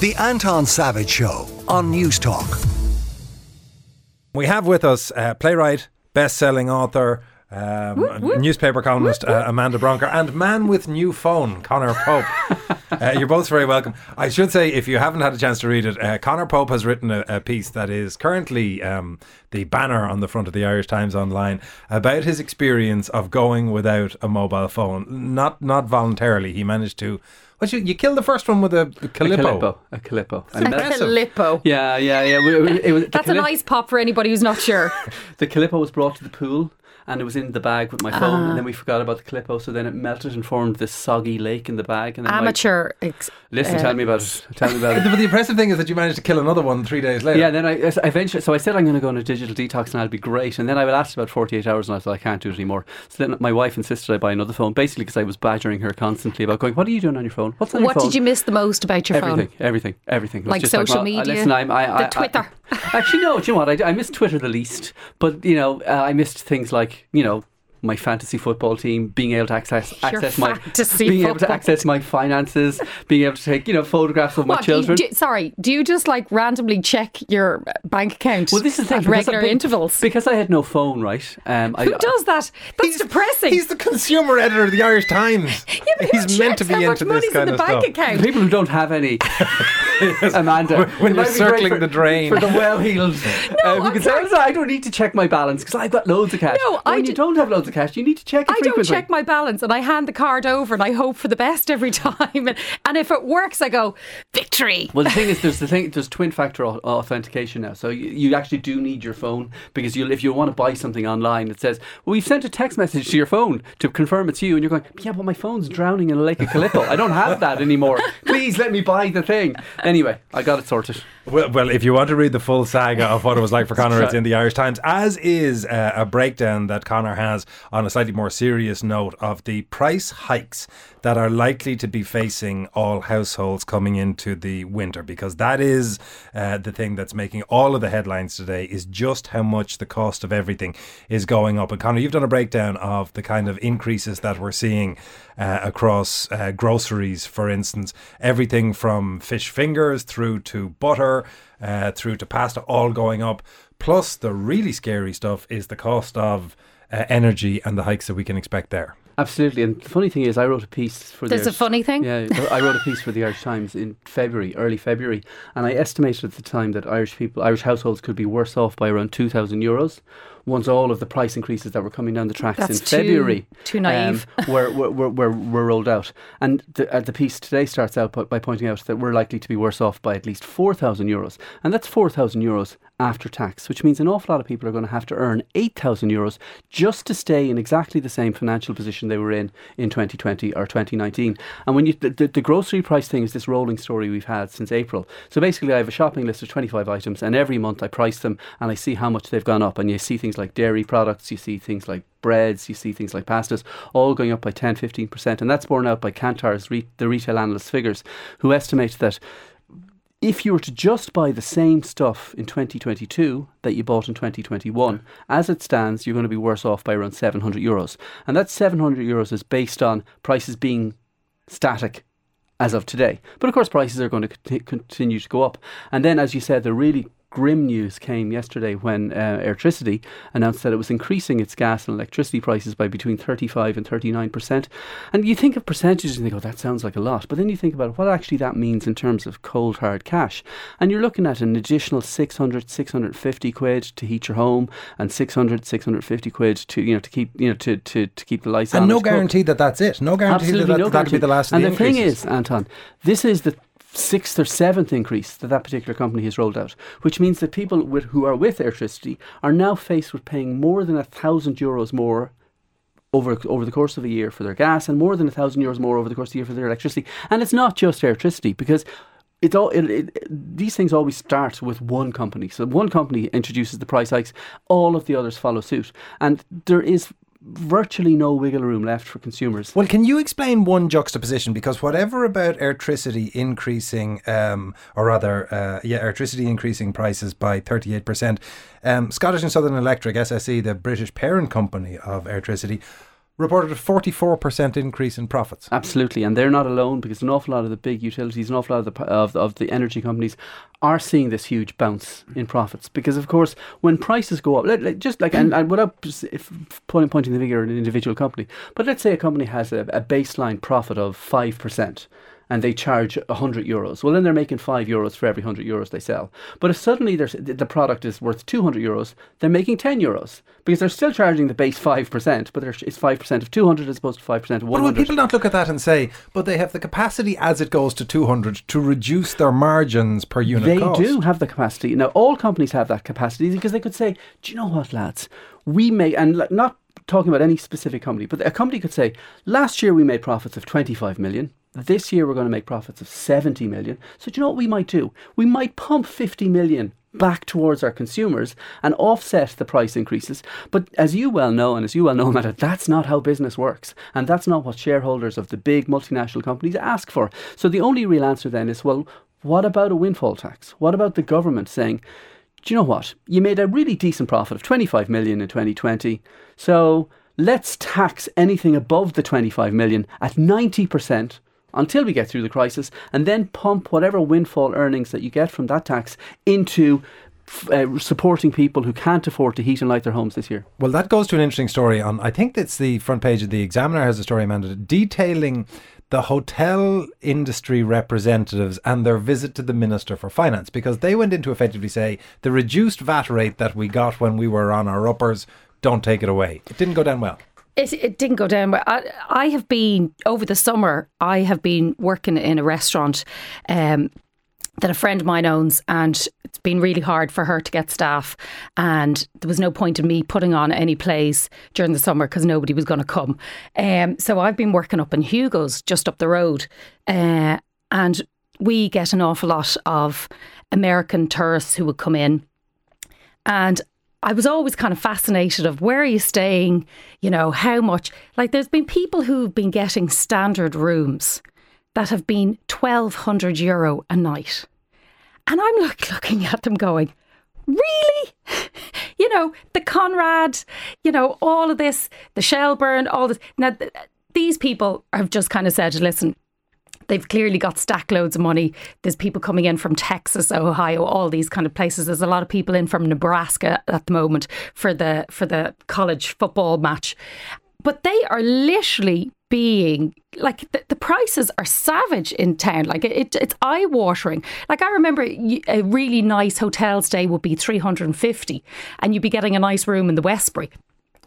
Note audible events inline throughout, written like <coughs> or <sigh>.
The Anton Savage Show on News Talk. We have with us uh, playwright, best selling author, um, newspaper columnist uh, Amanda Brunker, and man with new phone, Conor Pope. <laughs> uh, you're both very welcome. I should say, if you haven't had a chance to read it, uh, Conor Pope has written a, a piece that is currently um, the banner on the front of the Irish Times online about his experience of going without a mobile phone. Not not voluntarily. He managed to. What you you killed the first one with a Calippo. A Calippo. A Calippo. It's impressive. Calippo. Yeah, yeah, yeah. We- we- it was- <laughs> That's a Calip- nice pop for anybody who's not sure. <laughs> The Calippo was brought to the pool and it was in the bag with my phone, Ah. and then we forgot about the Calippo, so then it melted and formed this soggy lake in the bag. And then my- Amateur. Ex- listen, uh, tell me about it. Tell me about it. <laughs> But the impressive thing is that you managed to kill another one three days later. Yeah, then I I eventually, so I said I'm going to go on a digital detox and I'll be great. And then I would last about 48 hours and I thought I can't do it anymore. So then my wife insisted I buy another phone, basically because I was badgering her constantly about going, What are you doing on your phone? What's on What your phone? What did you miss the most about your everything, phone? everything, everything. It was Like just social well, uh, media? Listen, I'm, I, I, The Twitter. I, actually, no. Do you know what? I, I missed Twitter the least, but you know, uh, I missed things like you know. My fantasy football team, being able to access Your access my fantasy being able to access my finances, being able to take you know photographs of my What, do you- children. do- sorry, do you just like randomly check your bank account well, this is the thing, at because I- regular be- intervals? because I had no phone, right? Um, I, Who does that? That's depressing. He's the consumer editor of the Irish Times. <laughs> yeah, but he's meant to be how much into this money's kind in the of bank stuff. account. people who don't have any, <laughs> <laughs> Amanda, When you're might be great circling for- the drain. for the well-heeled. <laughs> uh, I'm because sorry. I don't need to check my balance because I've got loads of cash. No, I when d- don't have loads of cash, you need to check it I don't check my balance and I hand the card over and I hope for the best every <laughs> time. And, and if it works, I go, victory. Well, the thing is, there's the thing. There's twin factor authentication now, so you, you actually do need your phone because you, if you want to buy something online, it says, "Well, we've sent a text message to your phone to confirm it's you," and you're going, "Yeah, but my phone's drowning in a lake of Calippo. I don't have that anymore. Please let me buy the thing." Anyway, I got it sorted. Well, well, if you want to read the full saga of what it was like for Conor, it's in the Irish Times, as is uh, a breakdown that Conor has on a slightly more serious note of the price hikes that are likely to be facing all households coming into the winter, because that is uh, the thing that's making all of the headlines today is just how much the cost of everything is going up. And Conor, you've done a breakdown of the kind of increases that we're seeing uh, across uh, groceries, for instance, everything from fish fingers through to butter, uh, through to pasta, all going up. Plus, the really scary stuff is the cost of uh, energy and the hikes that we can expect there. Absolutely, and the funny thing is, I wrote a piece for the. There's a Irish- funny thing? Yeah, I wrote a piece for the Irish Times in February, early February, and I estimated at the time that Irish people, Irish households, could be worse off by around two thousand euros once all of the price increases that were coming down the tracks That's in too- February too naive. um, were, were, were, were, were rolled out. And the, uh, the piece today starts out by, by pointing out that we're likely to be worse off by at least 4,000 euros. And that's 4,000 euros after tax, which means an awful lot of people are going to have to earn 8,000 euros just to stay in exactly the same financial position they were in in 2020 or 2019. And when you the, the, the grocery price thing is this rolling story we've had since April. So basically, I have a shopping list of 25 items, and every month I price them and I see how much they've gone up. And you see things like dairy products, you see things like breads, you see things like pastas, all going up by 10, 15%. And that's borne out by Kantar's, re- the retail analyst figures, who estimate that if you were to just buy the same stuff in 2022 that you bought in 2021, as it stands, you're going to be worse off by around 700 euros. And that 700 euros is based on prices being static as of today. But of course, prices are going to continue to go up. And then, as you said, the really grim news came yesterday when uh, Airtricity announced that it was increasing its gas and electricity prices by between 35 and 39 percent. And you think of percentages and you go, that sounds like a lot. But then you think about what actually that means in terms of cold hard cash. And you're looking at an additional 600, 650 quid to heat your home and 600, 650 quid to, you know, to keep, you know, to, to, to keep the lights on. And no guarantee that that's it. No guarantee Absolutely that, no that that'll be the last and the, the thing is, Anton, this is the sixth or seventh increase that that particular company has rolled out, which means that people with, who are with Airtricity are now faced with paying more than a thousand euros more over over the course of a year for their gas and more than a thousand euros more over the course of a year for their electricity. And it's not just Airtricity because it all it, it, these things always start with one company. So one company introduces the price hikes, all of the others follow suit, and there is virtually no wiggle room left for consumers. Well, can you explain one juxtaposition? Because whatever about electricity increasing, um, or rather, uh, yeah, Airtricity increasing prices by 38%, um, Scottish and Southern Electric, SSE, the British parent company of Airtricity, reported a 44% increase in profits. Absolutely, and they're not alone because an awful lot of the big utilities, an awful lot of the of, of the energy companies are seeing this huge bounce in profits because, of course, when prices go up, let, let, just like and, and without pointing pointing the finger at an individual company, but let's say a company has a, a baseline profit of five percent and they charge 100 euros. Well, then they're making 5 euros for every 100 euros they sell. But if suddenly the product is worth 200 euros, they're making 10 euros because they're still charging the base 5%, but it's 5% of 200 as opposed to 5% of 100. But will people not look at that and say, but they have the capacity as it goes to 200 to reduce their margins per unit They cost. do have the capacity. Now, all companies have that capacity because they could say, do you know what, lads? We may, and not talking about any specific company, but a company could say, last year we made profits of 25 million. This year we're going to make profits of 70 million. So do you know what we might do? We might pump 50 million back towards our consumers and offset the price increases. But as you well know, and as you well know, <laughs> Matt, that's not how business works. And that's not what shareholders of the big multinational companies ask for. So the only real answer then is, well, what about a windfall tax? What about the government saying, do you know what? You made a really decent profit of 25 million in 2020. So let's tax anything above the 25 million at 90% until we get through the crisis and then pump whatever windfall earnings that you get from that tax into uh, supporting people who can't afford to heat and light their homes this year. Well, that goes to an interesting story on, I think it's the front page of the Examiner has a story, Amanda, detailing the hotel industry representatives and their visit to the Minister for Finance because they went in to effectively say the reduced VAT rate that we got when we were on our uppers, don't take it away. It didn't go down well. It, it didn't go down. well. I, I have been over the summer. I have been working in a restaurant um, that a friend of mine owns, and it's been really hard for her to get staff. And there was no point in me putting on any plays during the summer because nobody was going to come. Um, so I've been working up in Hugo's just up the road, uh, and we get an awful lot of American tourists who would come in. And I was always kind of fascinated of where are you staying, you know, how much. Like there's been people who've been getting standard rooms that have been 1200 euro a night. And I'm like looking at them going, really? <laughs> you know, the Conrad, you know, all of this, the Shelbourne, all this. Now, th- these people have just kind of said, listen, They've clearly got stack loads of money. There's people coming in from Texas, Ohio, all these kind of places. There's a lot of people in from Nebraska at the moment for the for the college football match. But they are literally being like the, the prices are savage in town. Like it, it's eye watering. Like I remember a really nice hotel stay would be 350 and you'd be getting a nice room in the Westbury.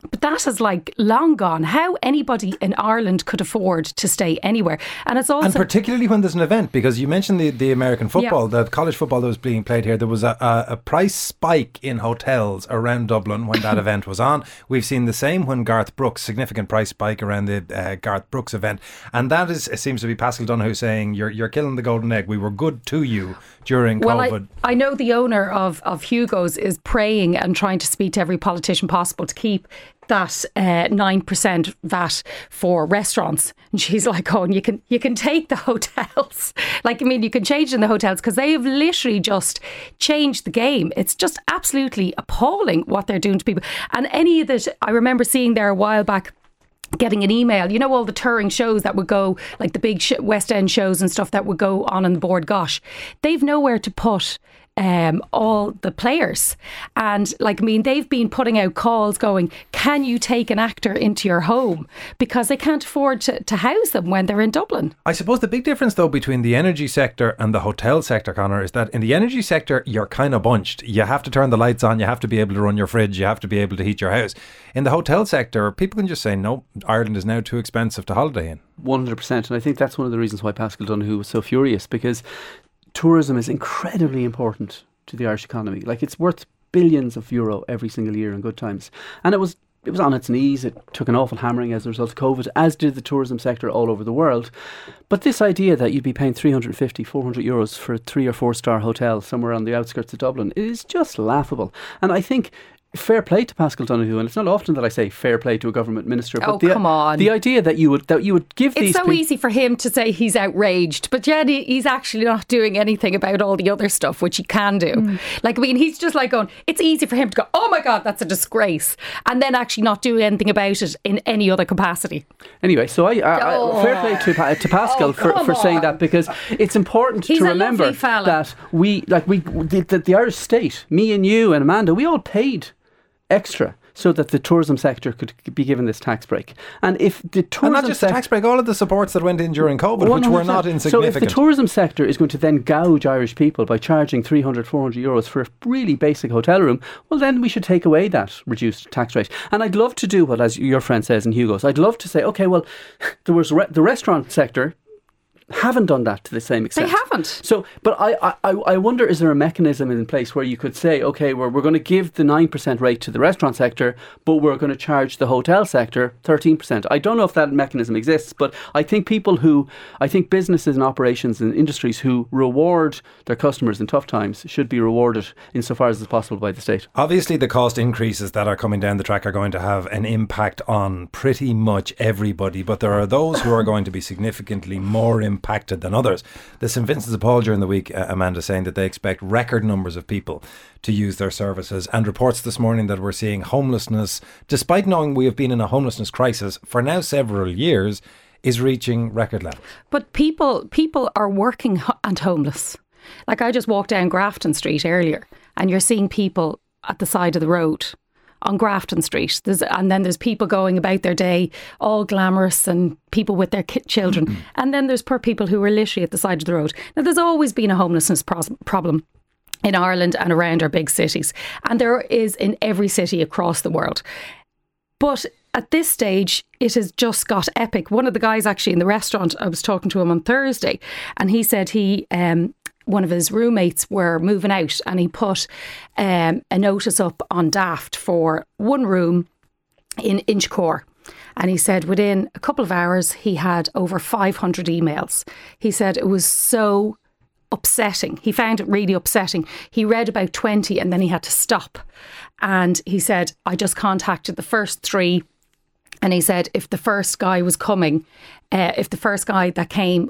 But that is like long gone. How anybody in Ireland could afford to stay anywhere, and it's also and particularly when there's an event because you mentioned the, the American football, yeah. the college football that was being played here. There was a, a, a, price spike in hotels around Dublin when that <laughs> event was on. We've seen the same when Garth Brooks significant price spike around the uh, Garth Brooks event, and that is it seems to be Paschal Donohoe saying you're you're killing the golden egg. We were good to you during well, COVID. I, I know the owner of of Hugo's is praying and trying to speak to every politician possible to keep that uh, nine uh, percent VAT for restaurants, and she's like, "Oh, and you can you can take the hotels. <laughs> like, I mean, you can change in the hotels because they have literally just changed the game. It's just absolutely appalling what they're doing to people. And any of that, I remember seeing there a while back." getting an email. You know, all the touring shows that would go, like the big West End shows and stuff that would go on in the board. Gosh, they've nowhere to put um, all the players. And like, I mean, they've been putting out calls going, can you take an actor into your home? Because they can't afford to, to house them when they're in Dublin. I suppose the big difference, though, between the energy sector and the hotel sector, Conor, is that in the energy sector, you're kind of bunched. You have to turn the lights on, you have to be able to run your fridge, you have to be able to heat your house. In the hotel sector, people can just say, no, Ireland is now too expensive to holiday in. 100%. And I think that's one of the reasons why Paschal Donohoe was so furious because tourism is incredibly important to the Irish economy. Like it's worth billions of euro every single year in good times. And it was it was on its knees. It took an awful hammering as a result of COVID, as did the tourism sector all over the world. But this idea that you'd be paying 350, 400 euros for a three or four star hotel somewhere on the outskirts of Dublin is just laughable. And I think fair play to Paschal Donohoe, and it's not often that I say fair play to a government minister. But Oh, the, come on. the idea that you would that you would give It's so people, easy for him to say he's outraged, but yet he's actually not doing anything about all the other stuff which he can do. Mm. Like, I mean, he's just like going, it's easy for him to go, oh my God, that's a disgrace, and then actually not do anything about it in any other capacity. Anyway, so I, I, Oh. I fair play to to Paschal Oh, for, for saying that because it's important He's to remember that we like we the, the, the Irish state, me and you and Amanda, we all paid extra so that the tourism sector could be given this tax break. And if the tourism And not just sec- tax break, all of the supports that went in during COVID, which were 100%. not So if the tourism sector is going to then gouge Irish people by charging 300, 400 euros for a really basic hotel room, well, then we should take away that reduced tax rate. And I'd love to do what, as your friend says in Hugo's, I'd love to say, okay, well, <laughs> there was re- the restaurant sector haven't done that to the same extent. They haven't. So, but I, I, I wonder is there a mechanism in place where you could say, okay, we're, we're going to give the 9% rate to the restaurant sector, but we're going to charge the hotel sector 13%. I don't know if that mechanism exists, but I think people who, I think businesses and operations and industries who reward their customers in tough times should be rewarded insofar as is possible by the state. Obviously, the cost increases that are coming down the track are going to have an impact on pretty much everybody, but there are those who are going to be significantly more impacted than others. The St Vincent's de Paul during the week, uh, Amanda, saying that they expect record numbers of people to use their services, and reports this morning that we're seeing homelessness, despite knowing we have been in a homelessness crisis for now several years, is reaching record levels. But people people are working and homeless. Like I just walked down Grafton Street earlier, and you're seeing people at the side of the road on Grafton Street. There's, and then there's people going about their day, all glamorous, and people with their ki- children. And then there's poor people who are literally at the side of the road. Now, there's always been a homelessness pros- problem in Ireland and around our big cities, and there is in every city across the world. But at this stage, it has just got epic. One of the guys actually in the restaurant, I was talking to him on Thursday, and he said he, um, one of his roommates were moving out, and he put um, a notice up on Daft for one room in Inchicore. And he said within a couple of hours, he had over 500 emails. He said it was so upsetting. He found it really upsetting. He read about 20 and then he had to stop. And he said, I just contacted the first three. And he said, if the first guy was coming, uh, if the first guy that came,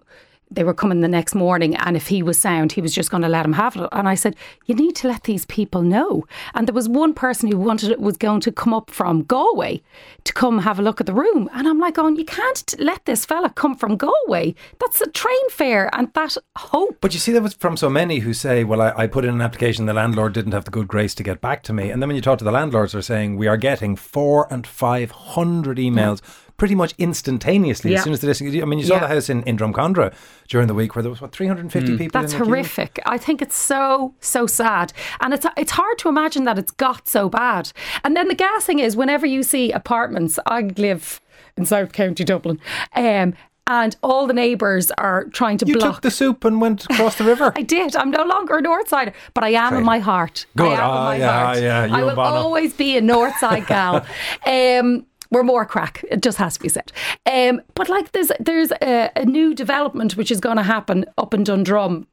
they were coming the next morning, and if he was sound, he was just going to let him have it. And I said, you need to let these people know. And there was one person who wanted it was going to come up from Galway to come have a look at the room, and I'm like, going, you can't let this fella come from Galway. That's a train fare, and that hope. But you see that was from so many who say, well, I, I put in an application, the landlord didn't have the good grace to get back to me. And then when you talk to the landlords, they're saying, we are getting four and 500 emails pretty much instantaneously Yeah. as soon as the listing. I mean, you saw Yeah. the house in, in Drumcondra during the week where there was, what, 350 people That's in the queue? horrific. I think it's so so sad, and it's it's hard to imagine that it's got so bad. And then the gas thing is, whenever you see apartments, I live in South County Dublin, um, and all the neighbours are trying to You block. You took the soup and went across the river. <laughs> I did. I'm no longer a Northsider, but I am in my heart. Good. I am Ah, in my yeah, heart. yeah, I will always be a Northside gal. <laughs> um, we're more crack. It just has to be said. Um, but like, there's there's a, a new development which is going to happen up in Dundrum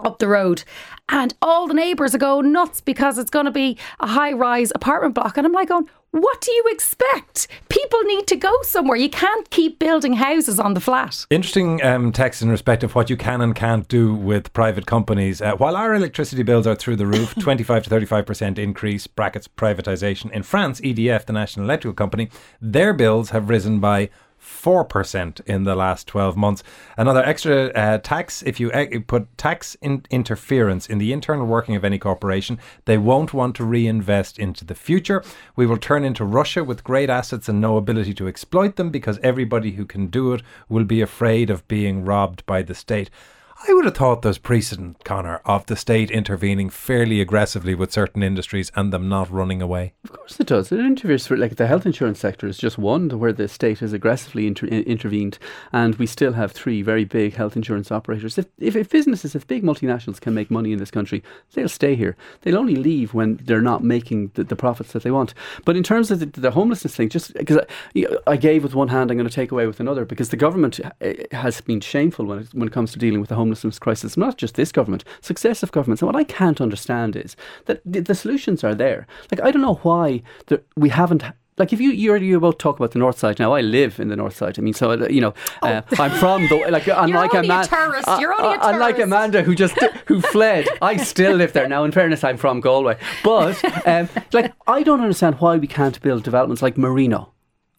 up the road and all the neighbours are going nuts because it's going to be a high rise apartment block and I'm like going what do you expect people need to go somewhere you can't keep building houses on the flat Interesting um, text in respect of what you can and can't do with private companies. Uh, while our electricity bills are through the roof, <laughs> 25 to 35% increase, brackets privatisation. In France, EDF, the national electrical company, their bills have risen by 4% in the last 12 months. Another extra uh, tax, if you uh, put tax in interference in the internal working of any corporation, they won't want to reinvest into the future. We will turn into Russia with great assets and no ability to exploit them because everybody who can do it will be afraid of being robbed by the state. I would have thought there's precedent, Conor, of the state intervening fairly aggressively with certain industries and them not running away. Of course it does. It interferes for like the health insurance sector is just one where the state has aggressively inter- intervened, and we still have three very big health insurance operators. If, if if businesses, if big multinationals can make money in this country, they'll stay here. They'll only leave when they're not making the, the profits that they want. But in terms of the, the homelessness thing, just because I, I gave with one hand, I'm going to take away with another because the government uh, has been shameful when it, when it comes to dealing with the homelessness crisis, not just this government, successive governments. And what I can't understand is that the, the solutions are there. Like, I don't know why the, we haven't like if you you you both talk about the north side now, I live in the north side. I mean, so uh, you know, uh, oh. I'm from the like <laughs> unlike You're only Amanda, a tourist. You're only a tourist. Uh, unlike Amanda who just who <laughs> fled. I still live there now. In fairness, I'm from Galway, but <laughs> um, like I don't understand why we can't build developments like Marino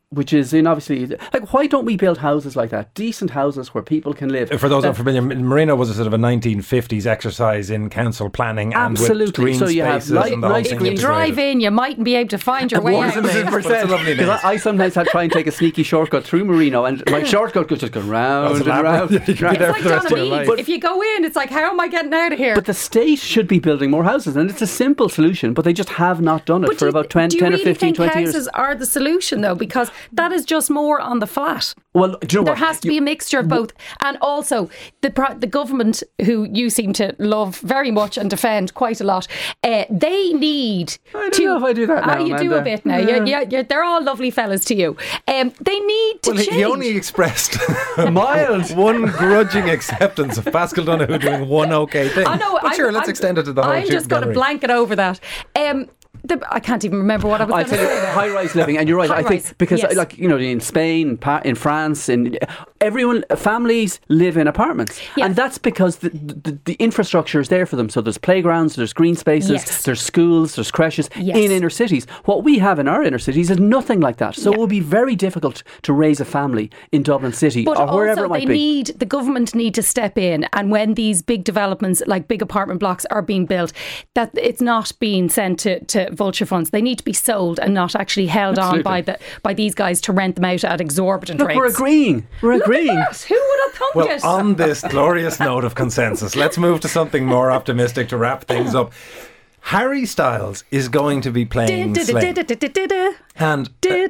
which is in obviously like why don't we build houses like that? Decent houses where people can live. For those uh, unfamiliar Marino was a sort of a 1950s exercise in council planning absolutely and with green so you have light, nice if you drive in you mightn't be able to find your way out. because I, I, sometimes had to try and take a sneaky shortcut through Marino and my <coughs> shortcut could just go round and round. <laughs> it's like Donaghmede if you go in it's like how am I getting out of here? But the state should be building more houses and it's a simple solution but they just have not done it but for about 20, 10 really or 15 20 years. houses are the solution though? Because that is just more on the flat. Well, you know there what? has to be a mixture of both, and also the the government, who you seem to love very much and defend quite a lot, uh, they need. I don't to, know if I do that now. Uh, you do a bit now. Yeah. You're, you're, they're all lovely fellas to you. Um, they need to well, change. He only expressed <laughs> <laughs> mild one grudging acceptance of Paschal Donohoe doing one okay thing. I know. But I'm, sure, let's I'm, extend it to the whole. I'm just going to blanket over that. Um, the, I can't even remember what I was I going to say. high rise living, and you're right. I think because yes. like you know in Spain, in France, in everyone families live in apartments, and that's because the, the, the infrastructure is there for them. So there's playgrounds, there's green spaces, yes. there's schools, there's creches yes. in inner cities. What we have in our inner cities is nothing like that. So yeah. it will be very difficult to raise a family in Dublin City but or wherever it might they be. Need, the government need to step in, and when these big developments like big apartment blocks are being built, that it's not being sent to, to vulture funds. They need to be sold and not actually held Absolutely. on by the by these guys to rent them out at exorbitant Look, rates. we're agreeing. We're Look agreeing. Who would have thunk well, it? on this glorious note of consensus, let's move to something more optimistic to wrap things up. Harry Styles is going to be playing. And uh,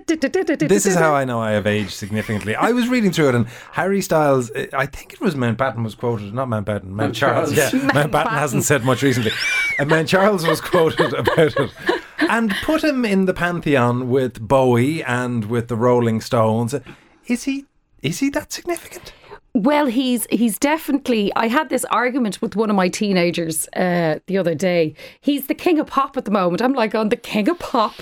this is how I know I have aged significantly. I was reading through it, and Harry Styles, I think it was Mountbatten was quoted, not Mountbatten, Mount Charles. Yeah, Mountbatten hasn't said much recently. And Mount Charles was quoted about it and put him in the pantheon with Bowie and with the Rolling Stones. Is he? Is he that significant? Well, he's he's definitely. I had this argument with one of my teenagers uh, the other day. He's the king of pop at the moment. I'm like, on the king of pop,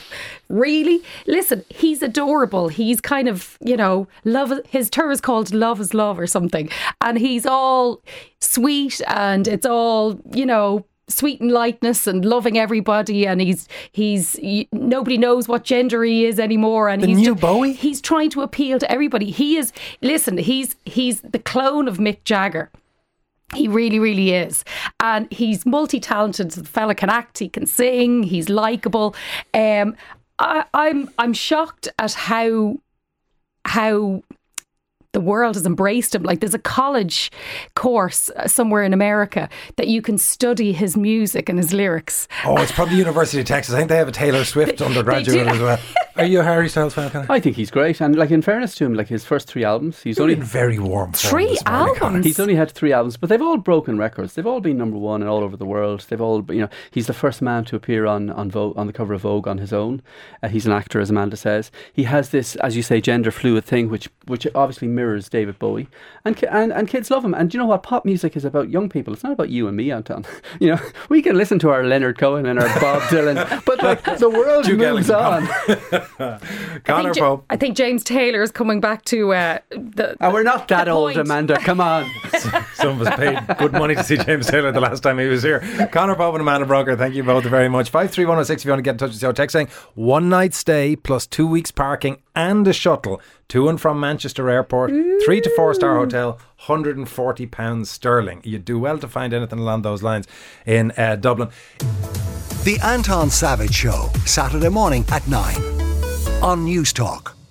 really? Listen, he's adorable. He's kind of, you know, love. His tour is called Love Is Love or something, and he's all sweet and it's all, you know, sweet and lightness and loving everybody and he's he's he, nobody knows what gender he is anymore and the he's new just, Bowie he's trying to appeal to everybody he is listen he's he's the clone of Mick Jagger he really, really is. And he's multi talented. The fella can act, he can sing, he's likable. Um, I, I'm I'm shocked at how how the world has embraced him. Like there's a college course uh, somewhere in America that you can study his music and his lyrics. Oh, it's probably University of Texas. I think they have a Taylor Swift <laughs> undergraduate as well. <laughs> Are you a Harry Styles fan? Conor? I think he's great, and like in fairness to him, like his first three albums, he's You're only in very warm. Three albums. He's only had three albums, but they've all broken records. They've all been number one and all over the world. They've all, you know, he's the first man to appear on on Vogue, on the cover of Vogue on his own. Uh, he's an actor, as Amanda says. He has this, as you say, gender fluid thing, which which obviously mirrors David Bowie, and and and kids love him. And do you know what? Pop music is about young people. It's not about you and me, Anton. <laughs> You know, we can listen to our Leonard Cohen and our Bob Dylan, <laughs> but like the world Duke moves on. <laughs> Conor <laughs> I think, Pope. I think James Taylor is coming back to uh, the. And we're not that old, point. Amanda. Come on. <laughs> Some of us paid good money to see James Taylor the last time he was here. Conor Pope and Amanda Brunker, thank you both very much. 53106 if you want to get in touch with the show. Text saying one night stay plus two weeks parking and a shuttle to and from Manchester Airport, three to four star hotel, £140 sterling. You'd do well to find anything along those lines in uh, Dublin. The Anton Savage Show, Saturday morning at 9 on News Talk.